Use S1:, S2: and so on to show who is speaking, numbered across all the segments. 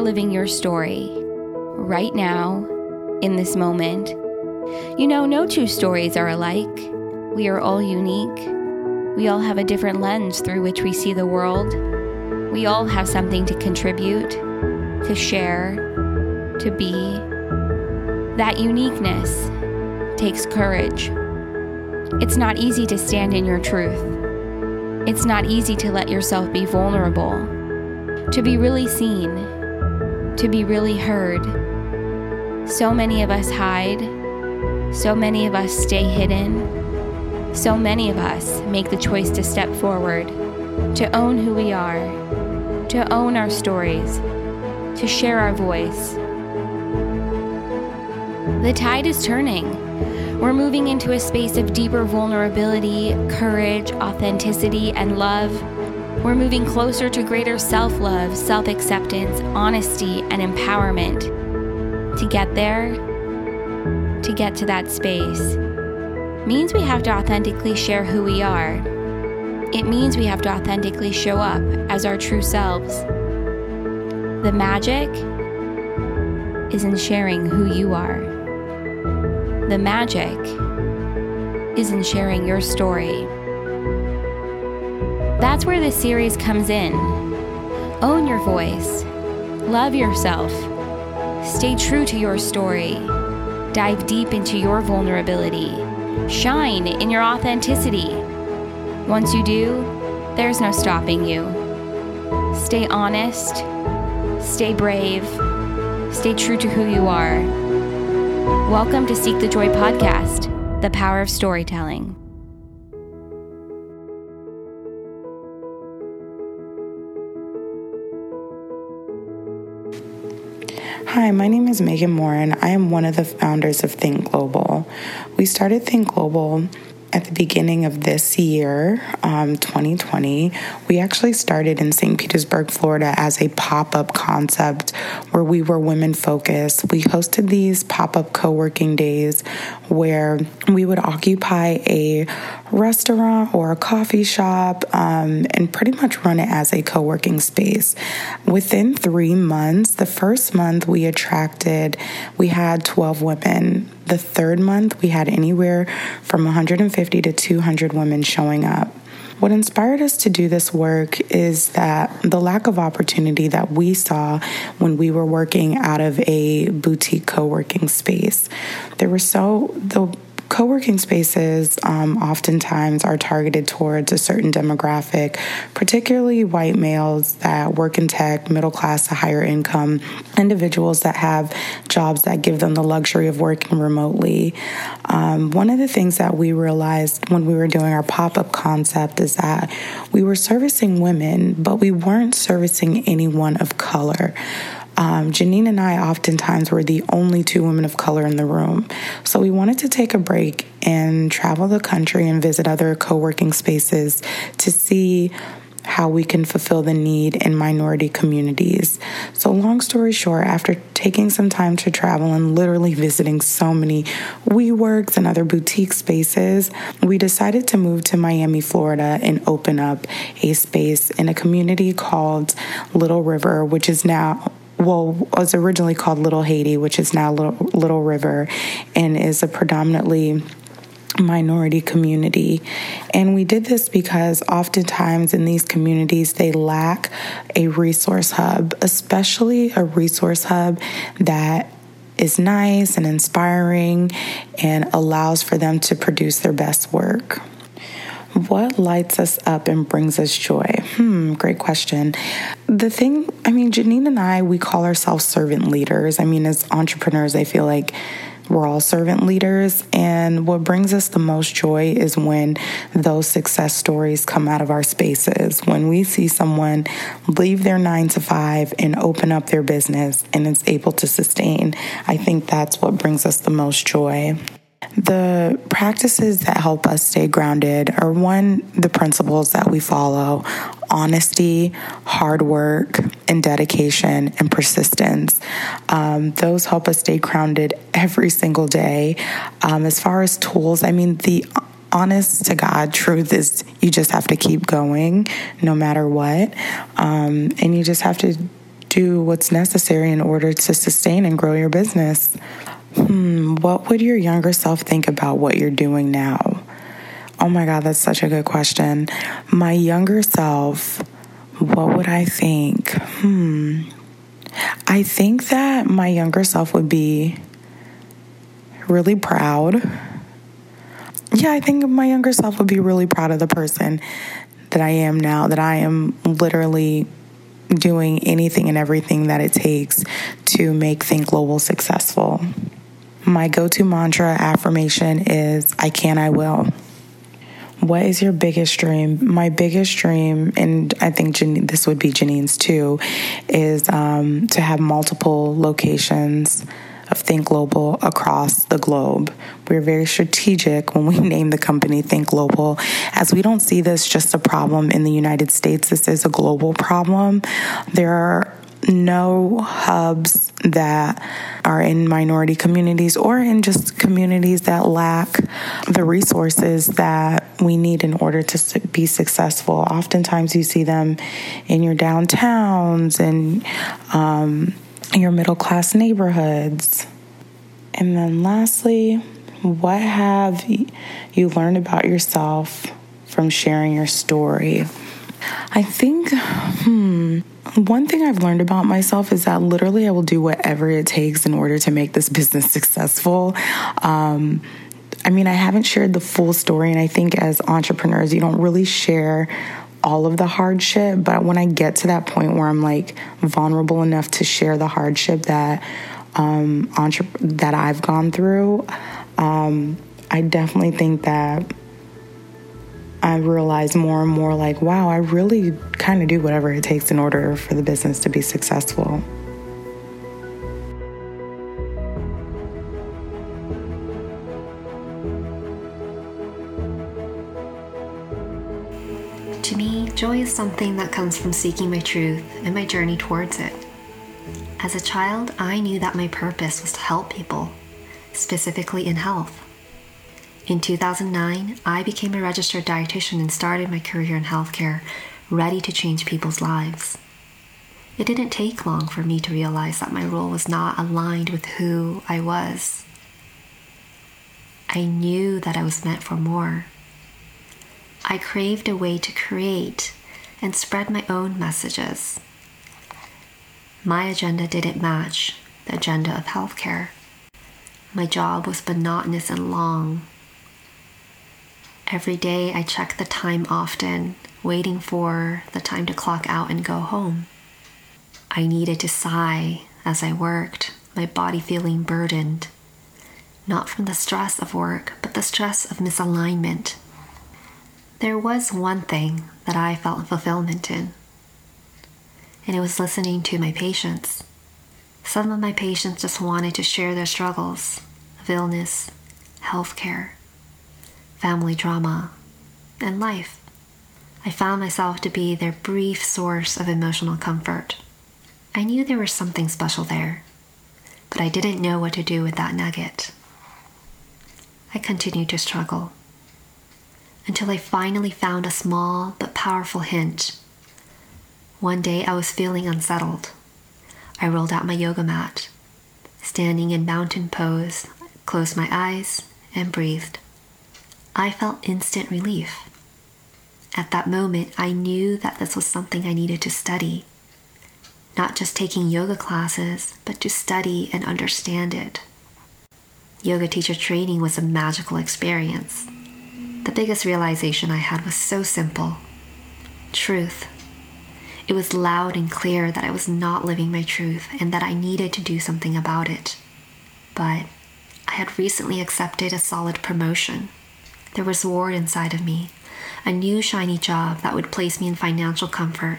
S1: are living your story right now, in this moment. You know, no two stories are alike. We are all unique. We all have a different lens through which we see the world. We all have something to contribute, to share, to be. That uniqueness takes courage. It's not easy to stand in your truth. It's not easy to let yourself be vulnerable, to be really seen, to be really heard. So many of us hide, so many of us stay hidden, so many of us make the choice to step forward, to own who we are, to own our stories, to share our voice. The tide is turning. We're moving into a space of deeper vulnerability, courage, authenticity, and love. We're moving closer to greater self love, self acceptance, honesty, and empowerment. To get there, to get to that space, means we have to authentically share who we are. It means we have to authentically show up as our true selves. The magic is in sharing who you are. The magic is in sharing your story. That's where this series comes in. Own your voice, love yourself, stay true to your story, dive deep into your vulnerability, shine in your authenticity. Once you do, there's no stopping you. Stay honest, stay brave, stay true to who you are. Welcome to Seek the Joy podcast, the power of storytelling.
S2: Hi, my name is Megan Moore, and I am one of the founders of Think Global. We started Think Global at the beginning of this year, um, 2020, we actually started in St. Petersburg, Florida, as a pop up concept where we were women focused. We hosted these pop up co working days where we would occupy a restaurant or a coffee shop um, and pretty much run it as a co working space. Within three months, the first month we attracted, we had 12 women the third month, we had anywhere from 150 to 200 women showing up. What inspired us to do this work is that the lack of opportunity that we saw when we were working out of a boutique co working space. There were so, the Co working spaces um, oftentimes are targeted towards a certain demographic, particularly white males that work in tech, middle class to higher income, individuals that have jobs that give them the luxury of working remotely. Um, one of the things that we realized when we were doing our pop up concept is that we were servicing women, but we weren't servicing anyone of color. Um, Janine and I oftentimes were the only two women of color in the room. So we wanted to take a break and travel the country and visit other co working spaces to see how we can fulfill the need in minority communities. So, long story short, after taking some time to travel and literally visiting so many WeWorks and other boutique spaces, we decided to move to Miami, Florida and open up a space in a community called Little River, which is now well, was originally called Little Haiti, which is now Little, Little River, and is a predominantly minority community. And we did this because oftentimes in these communities, they lack a resource hub, especially a resource hub that is nice and inspiring and allows for them to produce their best work. What lights us up and brings us joy? Hmm, great question. The thing, I mean, Janine and I, we call ourselves servant leaders. I mean, as entrepreneurs, I feel like we're all servant leaders. And what brings us the most joy is when those success stories come out of our spaces. When we see someone leave their nine to five and open up their business and it's able to sustain, I think that's what brings us the most joy. The practices that help us stay grounded are one, the principles that we follow honesty, hard work, and dedication and persistence. Um, those help us stay grounded every single day. Um, as far as tools, I mean, the honest to God truth is you just have to keep going no matter what. Um, and you just have to do what's necessary in order to sustain and grow your business. Hmm, what would your younger self think about what you're doing now? Oh my God, that's such a good question. My younger self, what would I think? Hmm. I think that my younger self would be really proud. Yeah, I think my younger self would be really proud of the person that I am now, that I am literally doing anything and everything that it takes to make Think Global successful. My go to mantra affirmation is I can, I will. What is your biggest dream? My biggest dream, and I think this would be Janine's too, is um, to have multiple locations of Think Global across the globe. We're very strategic when we name the company Think Global, as we don't see this just a problem in the United States. This is a global problem. There are no hubs that are in minority communities or in just communities that lack the resources that we need in order to be successful. Oftentimes, you see them in your downtowns and um, your middle class neighborhoods. And then, lastly, what have you learned about yourself from sharing your story? I think, hmm, one thing I've learned about myself is that literally I will do whatever it takes in order to make this business successful. Um, I mean, I haven't shared the full story, and I think as entrepreneurs, you don't really share all of the hardship. But when I get to that point where I'm like vulnerable enough to share the hardship that um, entre- that I've gone through, um, I definitely think that I realized more and more like, wow, I really kind of do whatever it takes in order for the business to be successful.
S3: To me, joy is something that comes from seeking my truth and my journey towards it. As a child, I knew that my purpose was to help people, specifically in health. In 2009, I became a registered dietitian and started my career in healthcare, ready to change people's lives. It didn't take long for me to realize that my role was not aligned with who I was. I knew that I was meant for more. I craved a way to create and spread my own messages. My agenda didn't match the agenda of healthcare. My job was monotonous and long, Every day I check the time often, waiting for the time to clock out and go home. I needed to sigh as I worked, my body feeling burdened, not from the stress of work, but the stress of misalignment. There was one thing that I felt fulfillment in, and it was listening to my patients. Some of my patients just wanted to share their struggles of illness, health care family drama, and life. I found myself to be their brief source of emotional comfort. I knew there was something special there, but I didn't know what to do with that nugget. I continued to struggle until I finally found a small but powerful hint. One day I was feeling unsettled. I rolled out my yoga mat, standing in mountain pose, closed my eyes, and breathed. I felt instant relief. At that moment, I knew that this was something I needed to study. Not just taking yoga classes, but to study and understand it. Yoga teacher training was a magical experience. The biggest realization I had was so simple truth. It was loud and clear that I was not living my truth and that I needed to do something about it. But I had recently accepted a solid promotion there was war inside of me, a new shiny job that would place me in financial comfort,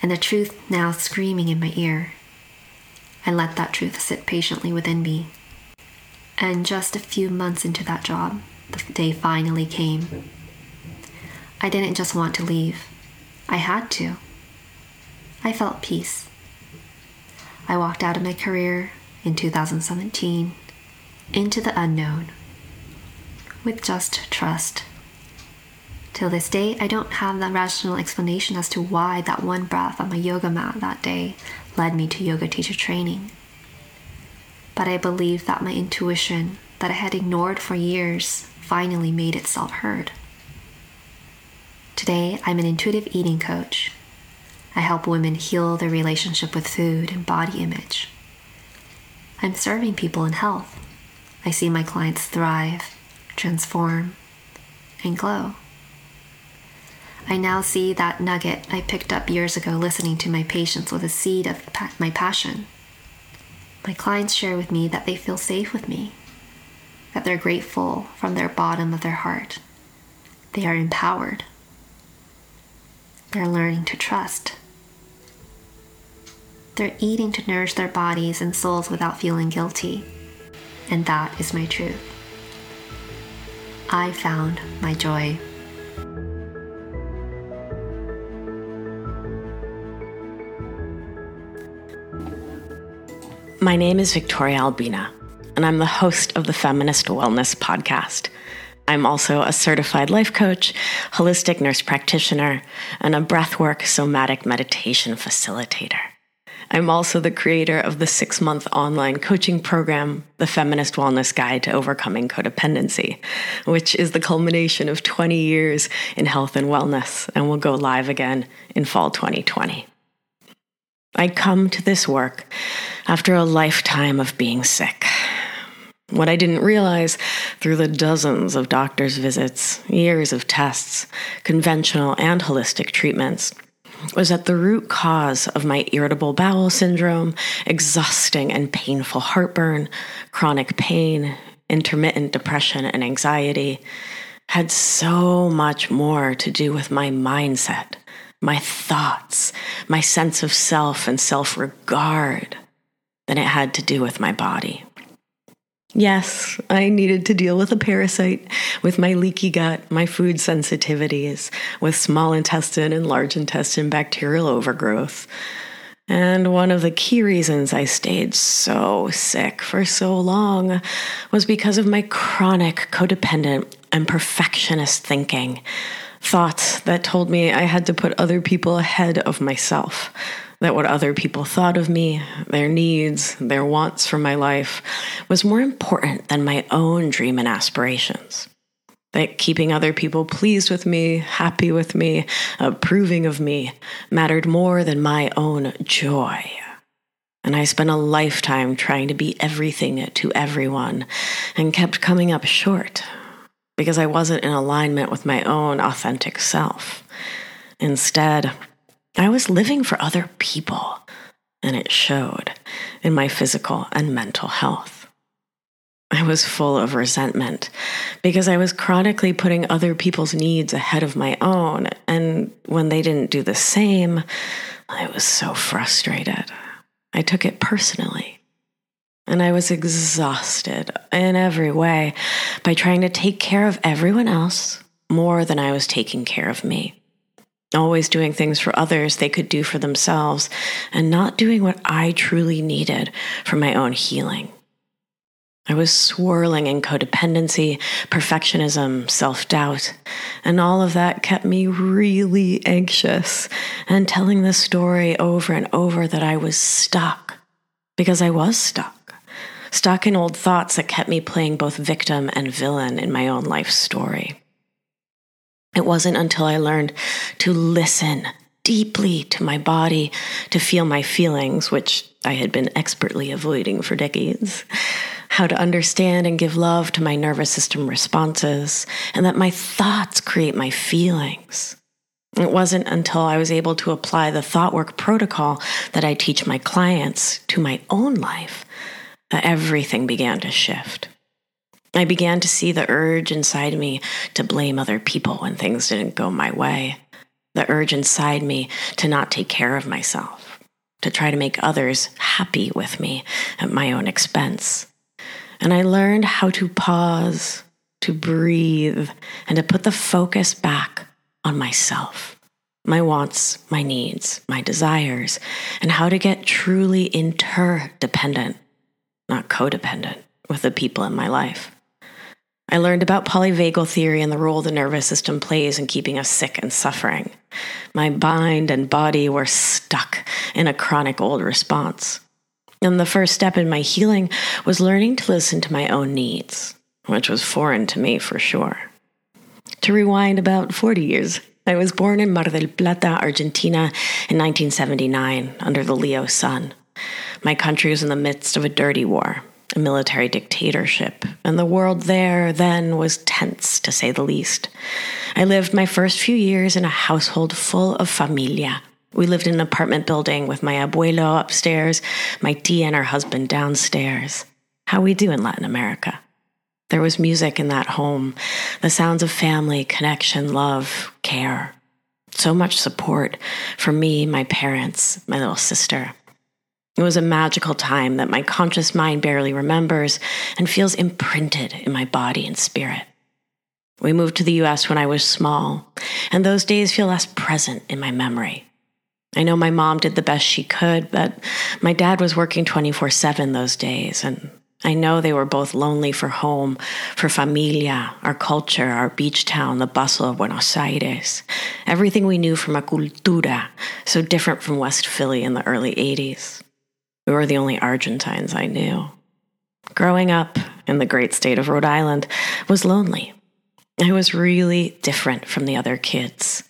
S3: and the truth now screaming in my ear. I let that truth sit patiently within me. And just a few months into that job, the day finally came. I didn't just want to leave, I had to. I felt peace. I walked out of my career in 2017 into the unknown with just trust. Till this day, I don't have the rational explanation as to why that one breath on my yoga mat that day led me to yoga teacher training. But I believe that my intuition, that I had ignored for years, finally made itself heard. Today, I'm an intuitive eating coach. I help women heal their relationship with food and body image. I'm serving people in health. I see my clients thrive, transform, and glow. I now see that nugget I picked up years ago listening to my patients with a seed of pa- my passion. My clients share with me that they feel safe with me, that they're grateful from their bottom of their heart. They are empowered. They're learning to trust. They're eating to nourish their bodies and souls without feeling guilty. And that is my truth. I found my joy.
S4: My name is Victoria Albina, and I'm the host of the Feminist Wellness Podcast. I'm also a certified life coach, holistic nurse practitioner, and a breathwork somatic meditation facilitator. I'm also the creator of the six month online coaching program, The Feminist Wellness Guide to Overcoming Codependency, which is the culmination of 20 years in health and wellness and will go live again in fall 2020. I come to this work after a lifetime of being sick. What I didn't realize through the dozens of doctor's visits, years of tests, conventional and holistic treatments, was that the root cause of my irritable bowel syndrome, exhausting and painful heartburn, chronic pain, intermittent depression, and anxiety had so much more to do with my mindset my thoughts, my sense of self and self regard than it had to do with my body. Yes, I needed to deal with a parasite, with my leaky gut, my food sensitivities, with small intestine and large intestine bacterial overgrowth. And one of the key reasons I stayed so sick for so long was because of my chronic codependent and perfectionist thinking, thoughts that told me I had to put other people ahead of myself, that what other people thought of me, their needs, their wants for my life, was more important than my own dream and aspirations. That keeping other people pleased with me, happy with me, approving of me mattered more than my own joy. And I spent a lifetime trying to be everything to everyone and kept coming up short because I wasn't in alignment with my own authentic self. Instead, I was living for other people, and it showed in my physical and mental health. I was full of resentment because I was chronically putting other people's needs ahead of my own, and when they didn't do the same, I was so frustrated. I took it personally. And I was exhausted in every way by trying to take care of everyone else more than I was taking care of me. Always doing things for others they could do for themselves and not doing what I truly needed for my own healing. I was swirling in codependency, perfectionism, self doubt, and all of that kept me really anxious and telling the story over and over that I was stuck because I was stuck stuck in old thoughts that kept me playing both victim and villain in my own life story. It wasn't until I learned to listen deeply to my body, to feel my feelings, which I had been expertly avoiding for decades, how to understand and give love to my nervous system responses, and that my thoughts create my feelings. It wasn't until I was able to apply the thought work protocol that I teach my clients to my own life that everything began to shift. I began to see the urge inside me to blame other people when things didn't go my way, the urge inside me to not take care of myself, to try to make others happy with me at my own expense. And I learned how to pause, to breathe, and to put the focus back on myself, my wants, my needs, my desires, and how to get truly interdependent not codependent with the people in my life. I learned about polyvagal theory and the role the nervous system plays in keeping us sick and suffering. My mind and body were stuck in a chronic old response. And the first step in my healing was learning to listen to my own needs, which was foreign to me for sure. To rewind about 40 years, I was born in Mar del Plata, Argentina in 1979 under the Leo sun. My country was in the midst of a dirty war, a military dictatorship, and the world there then was tense, to say the least. I lived my first few years in a household full of familia. We lived in an apartment building with my abuelo upstairs, my tia and her husband downstairs. How we do in Latin America. There was music in that home, the sounds of family, connection, love, care. So much support for me, my parents, my little sister. It was a magical time that my conscious mind barely remembers and feels imprinted in my body and spirit. We moved to the US when I was small, and those days feel less present in my memory. I know my mom did the best she could, but my dad was working 24 7 those days, and I know they were both lonely for home, for familia, our culture, our beach town, the bustle of Buenos Aires, everything we knew from a cultura so different from West Philly in the early 80s. We were the only Argentines I knew. Growing up in the great state of Rhode Island was lonely. I was really different from the other kids.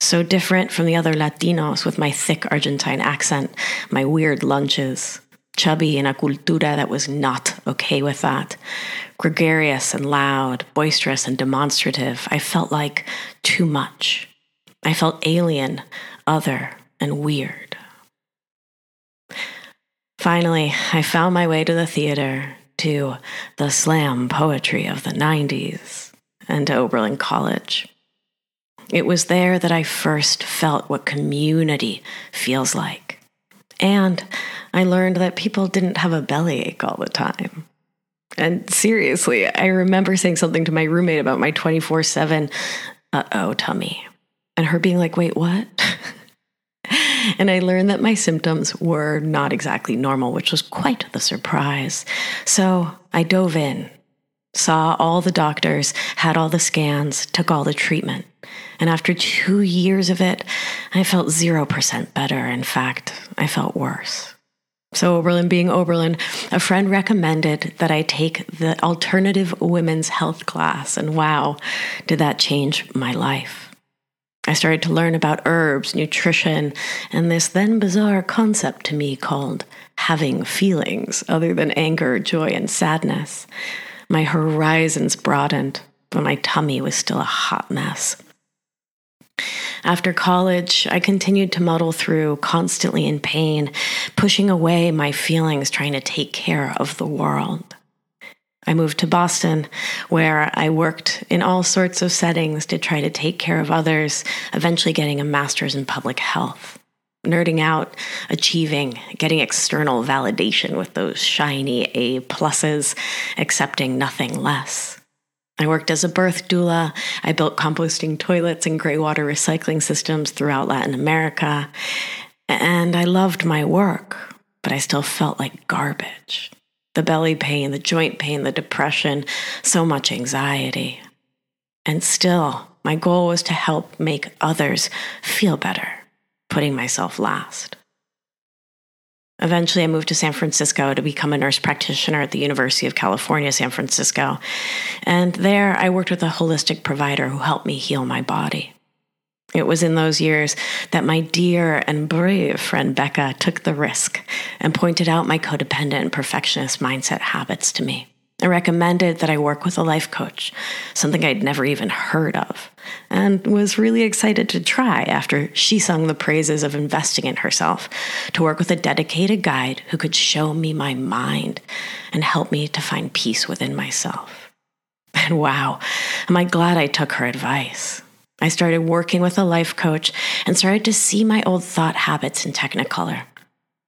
S4: So different from the other Latinos with my thick Argentine accent, my weird lunches, chubby in a cultura that was not okay with that. Gregarious and loud, boisterous and demonstrative, I felt like too much. I felt alien, other, and weird. Finally, I found my way to the theater, to the slam poetry of the 90s, and to Oberlin College. It was there that I first felt what community feels like. And I learned that people didn't have a bellyache all the time. And seriously, I remember saying something to my roommate about my 24 7 uh oh tummy. And her being like, wait, what? and I learned that my symptoms were not exactly normal, which was quite the surprise. So I dove in, saw all the doctors, had all the scans, took all the treatment. And after two years of it, I felt 0% better. In fact, I felt worse. So, Oberlin being Oberlin, a friend recommended that I take the alternative women's health class. And wow, did that change my life. I started to learn about herbs, nutrition, and this then bizarre concept to me called having feelings other than anger, joy, and sadness. My horizons broadened, but my tummy was still a hot mess. After college, I continued to muddle through, constantly in pain, pushing away my feelings, trying to take care of the world. I moved to Boston, where I worked in all sorts of settings to try to take care of others, eventually getting a master's in public health. Nerding out, achieving, getting external validation with those shiny A pluses, accepting nothing less. I worked as a birth doula. I built composting toilets and gray water recycling systems throughout Latin America. And I loved my work, but I still felt like garbage the belly pain, the joint pain, the depression, so much anxiety. And still, my goal was to help make others feel better, putting myself last. Eventually, I moved to San Francisco to become a nurse practitioner at the University of California, San Francisco. And there, I worked with a holistic provider who helped me heal my body. It was in those years that my dear and brave friend Becca took the risk and pointed out my codependent perfectionist mindset habits to me. I recommended that I work with a life coach, something I'd never even heard of, and was really excited to try after she sung the praises of investing in herself to work with a dedicated guide who could show me my mind and help me to find peace within myself. And wow, am I glad I took her advice. I started working with a life coach and started to see my old thought habits in Technicolor.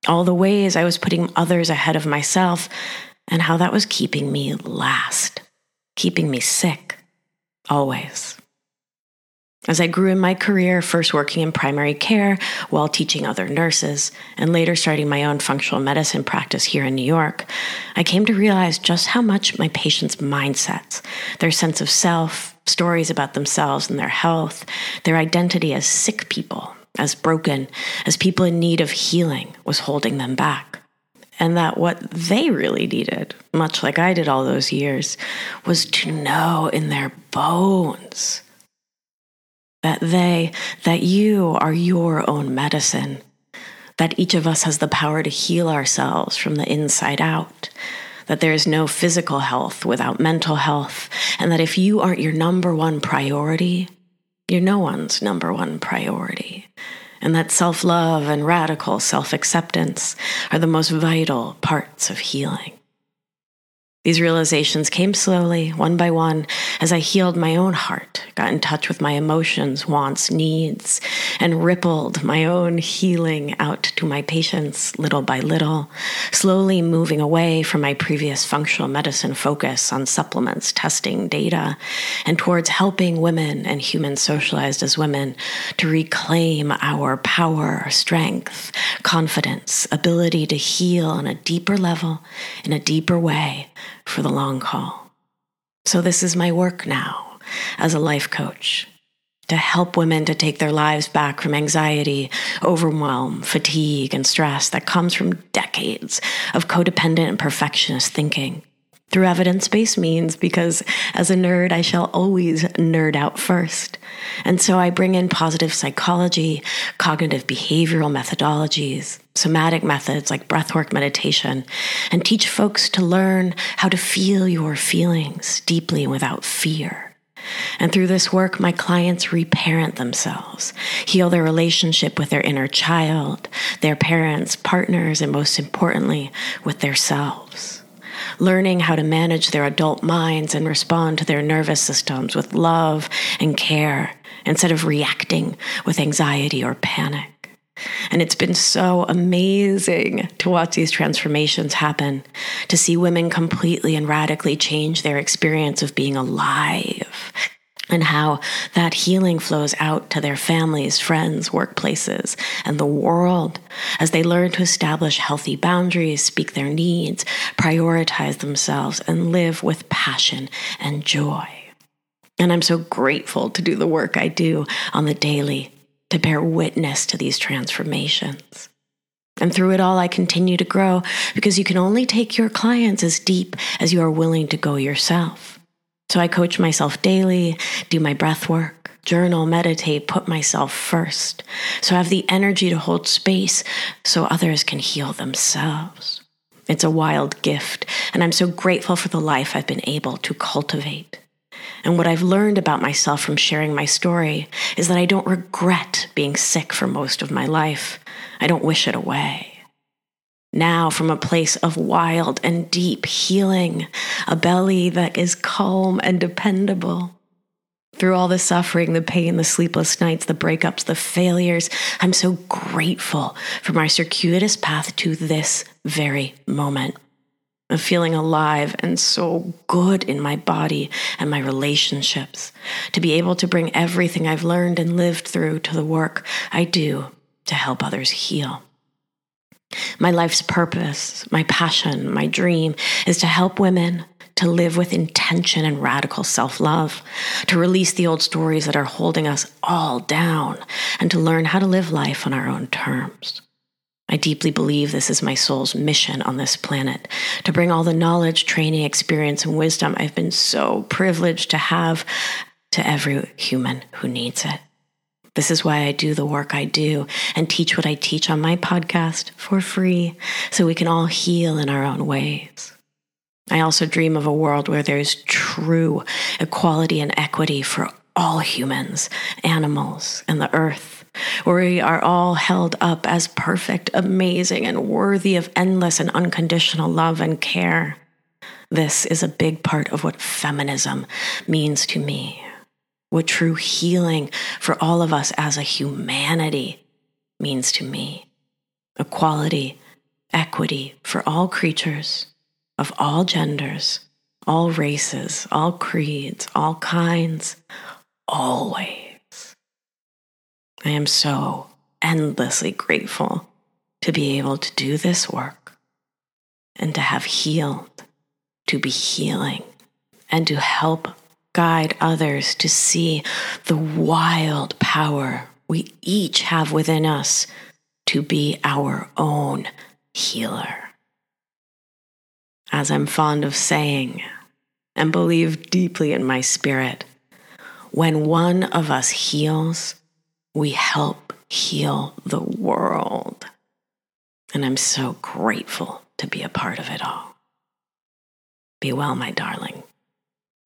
S4: All the ways I was putting others ahead of myself and how that was keeping me last, keeping me sick, always. As I grew in my career, first working in primary care while teaching other nurses, and later starting my own functional medicine practice here in New York, I came to realize just how much my patients' mindsets, their sense of self, stories about themselves and their health, their identity as sick people, as broken, as people in need of healing, was holding them back. And that what they really needed, much like I did all those years, was to know in their bones that they, that you are your own medicine, that each of us has the power to heal ourselves from the inside out, that there is no physical health without mental health, and that if you aren't your number one priority, you're no one's number one priority. And that self love and radical self acceptance are the most vital parts of healing. These realizations came slowly, one by one, as I healed my own heart, got in touch with my emotions, wants, needs, and rippled my own healing out to my patients little by little, slowly moving away from my previous functional medicine focus on supplements, testing, data, and towards helping women and humans socialized as women to reclaim our power, strength, confidence, ability to heal on a deeper level, in a deeper way for the long haul. So, this is my work now as a life coach to help women to take their lives back from anxiety, overwhelm, fatigue, and stress that comes from decades of codependent and perfectionist thinking through evidence based means because as a nerd, I shall always nerd out first. And so I bring in positive psychology, cognitive behavioral methodologies, somatic methods like breathwork meditation, and teach folks to learn how to feel your feelings deeply without fear. And through this work, my clients reparent themselves, heal their relationship with their inner child, their parents, partners, and most importantly, with themselves learning how to manage their adult minds and respond to their nervous systems with love and care instead of reacting with anxiety or panic. And it's been so amazing to watch these transformations happen, to see women completely and radically change their experience of being alive, and how that healing flows out to their families, friends, workplaces, and the world as they learn to establish healthy boundaries, speak their needs, prioritize themselves, and live with passion and joy. And I'm so grateful to do the work I do on the daily to bear witness to these transformations. And through it all, I continue to grow because you can only take your clients as deep as you are willing to go yourself. So I coach myself daily, do my breath work, journal, meditate, put myself first. So I have the energy to hold space so others can heal themselves. It's a wild gift, and I'm so grateful for the life I've been able to cultivate. And what I've learned about myself from sharing my story is that I don't regret being sick for most of my life. I don't wish it away now from a place of wild and deep healing, a belly that is calm and dependable. Through all the suffering, the pain, the sleepless nights, the breakups, the failures, I'm so grateful for my circuitous path to this very moment of feeling alive and so good in my body and my relationships, to be able to bring everything I've learned and lived through to the work I do to help others heal. My life's purpose, my passion, my dream is to help women to live with intention and radical self love, to release the old stories that are holding us all down, and to learn how to live life on our own terms. I deeply believe this is my soul's mission on this planet to bring all the knowledge, training, experience, and wisdom I've been so privileged to have to every human who needs it. This is why I do the work I do and teach what I teach on my podcast for free so we can all heal in our own ways. I also dream of a world where there is true equality and equity for all humans, animals, and the earth, where we are all held up as perfect, amazing, and worthy of endless and unconditional love and care. This is a big part of what feminism means to me what true healing for all of us as a humanity means to me. Equality, equity for all creatures of all genders, all races, all creeds, all kinds, always. I am so endlessly grateful to be able to do this work and to have healed, to be healing, and to help guide others to see the wild power we each have within us to be our own healer. As I'm fond of saying and believe deeply in my spirit, when one of us heals, we help heal the world. And I'm so grateful to be a part of it all. Be well, my darling.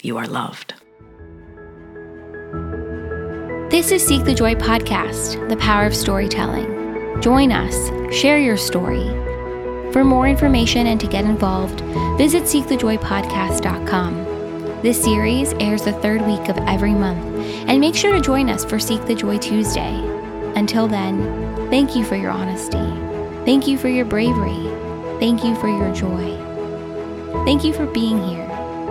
S4: You are loved.
S1: This is Seek the Joy podcast, the power of storytelling. Join us, share your story. For more information and to get involved, visit seekthejoypodcast.com. This series airs the third week of every month, and make sure to join us for Seek the Joy Tuesday. Until then, thank you for your honesty. Thank you for your bravery. Thank you for your joy. Thank you for being here,